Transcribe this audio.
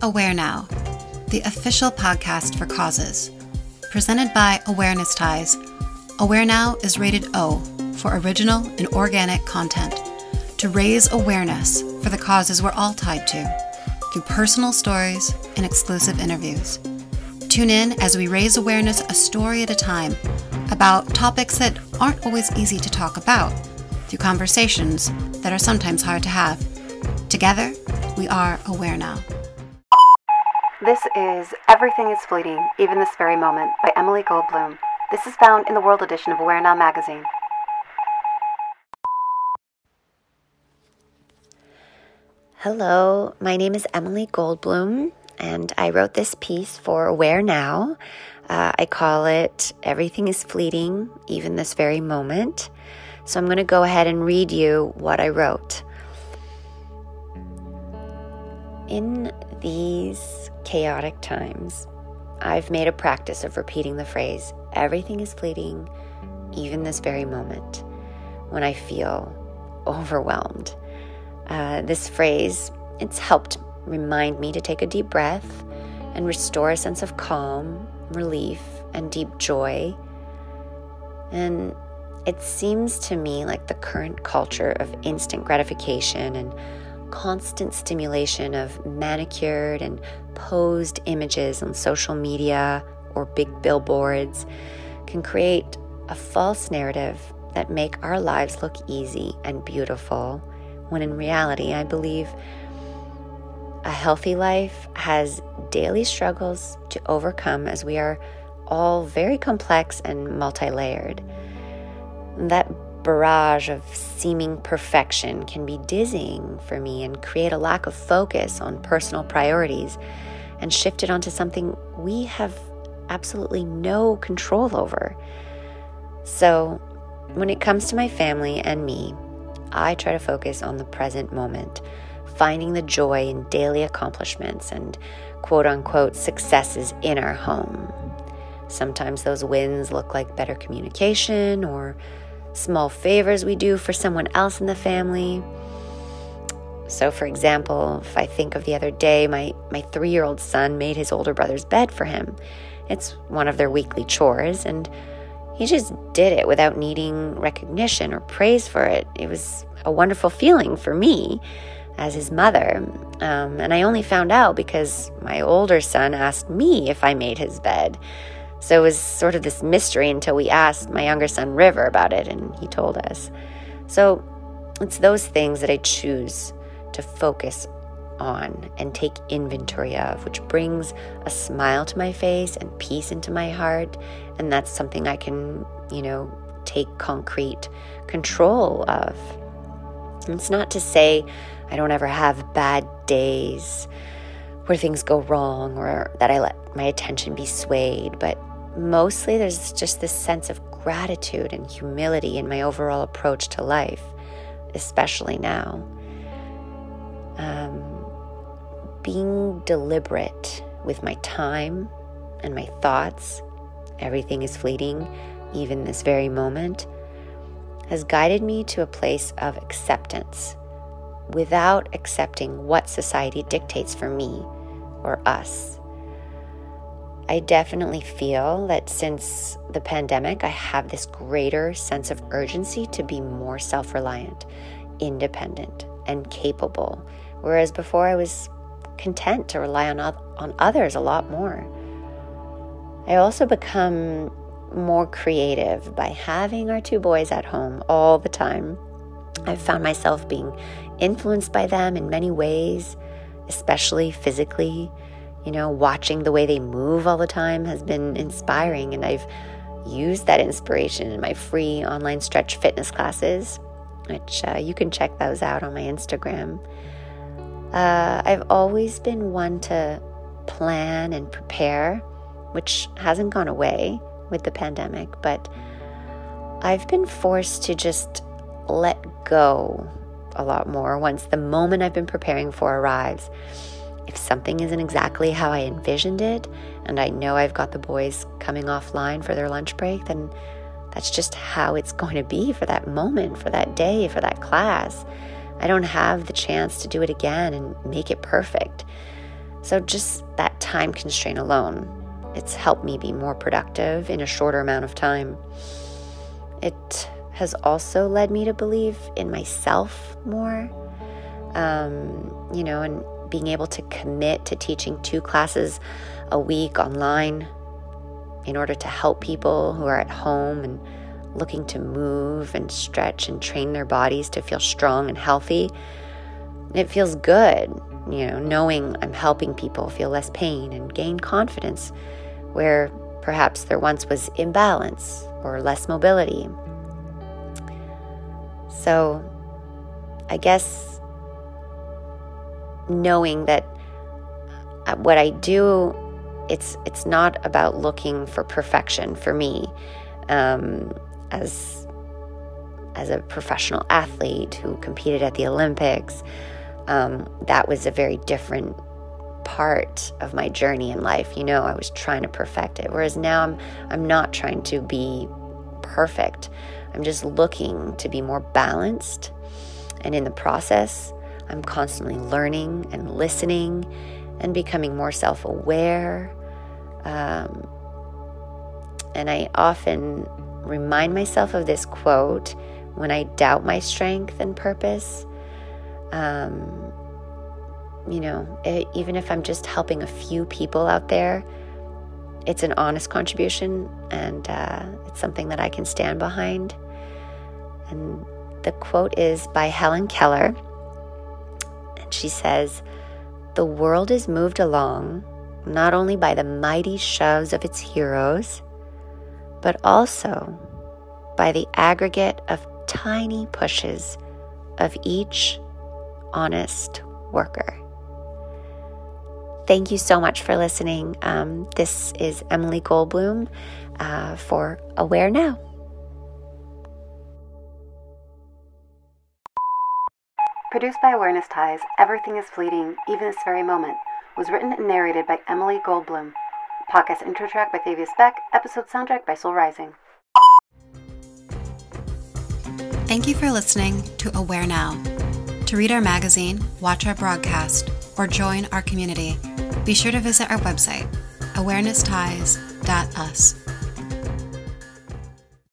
Aware Now, the official podcast for causes. Presented by Awareness Ties, Aware Now is rated O for original and organic content to raise awareness for the causes we're all tied to through personal stories and exclusive interviews. Tune in as we raise awareness a story at a time about topics that aren't always easy to talk about through conversations that are sometimes hard to have. Together, we are aware now. This is Everything is Fleeting, Even This Very Moment by Emily Goldblum. This is found in the World edition of Aware Now magazine. Hello, my name is Emily Goldblum, and I wrote this piece for Aware Now. Uh, I call it Everything is Fleeting, Even This Very Moment. So I'm going to go ahead and read you what I wrote. In these chaotic times, I've made a practice of repeating the phrase, Everything is fleeting, even this very moment, when I feel overwhelmed uh, this phrase, it's helped remind me to take a deep breath and restore a sense of calm, relief, and deep joy. And it seems to me like the current culture of instant gratification and constant stimulation of manicured and posed images on social media or big billboards can create a false narrative that make our lives look easy and beautiful when in reality, I believe a healthy life has daily struggles to overcome as we are all very complex and multi layered. That barrage of seeming perfection can be dizzying for me and create a lack of focus on personal priorities and shift it onto something we have absolutely no control over. So, when it comes to my family and me, I try to focus on the present moment, finding the joy in daily accomplishments and quote unquote successes in our home. Sometimes those wins look like better communication or small favors we do for someone else in the family. So, for example, if I think of the other day, my, my three year old son made his older brother's bed for him. It's one of their weekly chores, and he just did it without needing recognition or praise for it. It was a wonderful feeling for me as his mother. Um, and I only found out because my older son asked me if I made his bed. So it was sort of this mystery until we asked my younger son, River, about it, and he told us. So it's those things that I choose to focus on and take inventory of, which brings a smile to my face and peace into my heart. And that's something I can, you know, take concrete control of. it's not to say I don't ever have bad days where things go wrong or that I let my attention be swayed, but mostly there's just this sense of gratitude and humility in my overall approach to life, especially now. Um, being deliberate with my time and my thoughts, everything is fleeting, even this very moment, has guided me to a place of acceptance without accepting what society dictates for me or us. I definitely feel that since the pandemic, I have this greater sense of urgency to be more self reliant, independent, and capable. Whereas before I was content to rely on, on others a lot more. I also become more creative by having our two boys at home all the time. I've found myself being influenced by them in many ways, especially physically. You know, watching the way they move all the time has been inspiring, and I've used that inspiration in my free online stretch fitness classes, which uh, you can check those out on my Instagram. Uh, I've always been one to plan and prepare, which hasn't gone away with the pandemic, but I've been forced to just let go a lot more once the moment I've been preparing for arrives. If something isn't exactly how I envisioned it, and I know I've got the boys coming offline for their lunch break, then that's just how it's going to be for that moment, for that day, for that class. I don't have the chance to do it again and make it perfect. So, just that time constraint alone, it's helped me be more productive in a shorter amount of time. It has also led me to believe in myself more, um, you know, and being able to commit to teaching two classes a week online in order to help people who are at home and looking to move and stretch and train their bodies to feel strong and healthy. It feels good, you know, knowing I'm helping people feel less pain and gain confidence where perhaps there once was imbalance or less mobility. So, I guess knowing that uh, what I do, it's it's not about looking for perfection for me. Um, as as a professional athlete who competed at the Olympics, um, that was a very different part of my journey in life. You know, I was trying to perfect it. Whereas now I'm I'm not trying to be perfect. I'm just looking to be more balanced. And in the process, I'm constantly learning and listening and becoming more self aware. Um, and I often remind myself of this quote when I doubt my strength and purpose. Um, you know, it, even if I'm just helping a few people out there, it's an honest contribution and uh, it's something that I can stand behind. And the quote is by Helen Keller. She says, The world is moved along not only by the mighty shoves of its heroes, but also by the aggregate of tiny pushes of each honest worker. Thank you so much for listening. Um, this is Emily Goldblum uh, for Aware Now. Produced by Awareness Ties, Everything is Fleeting, Even This Very Moment, was written and narrated by Emily Goldblum. Podcast intro track by Fabius Beck, episode soundtrack by Soul Rising. Thank you for listening to Aware Now. To read our magazine, watch our broadcast, or join our community, be sure to visit our website, awarenessties.us.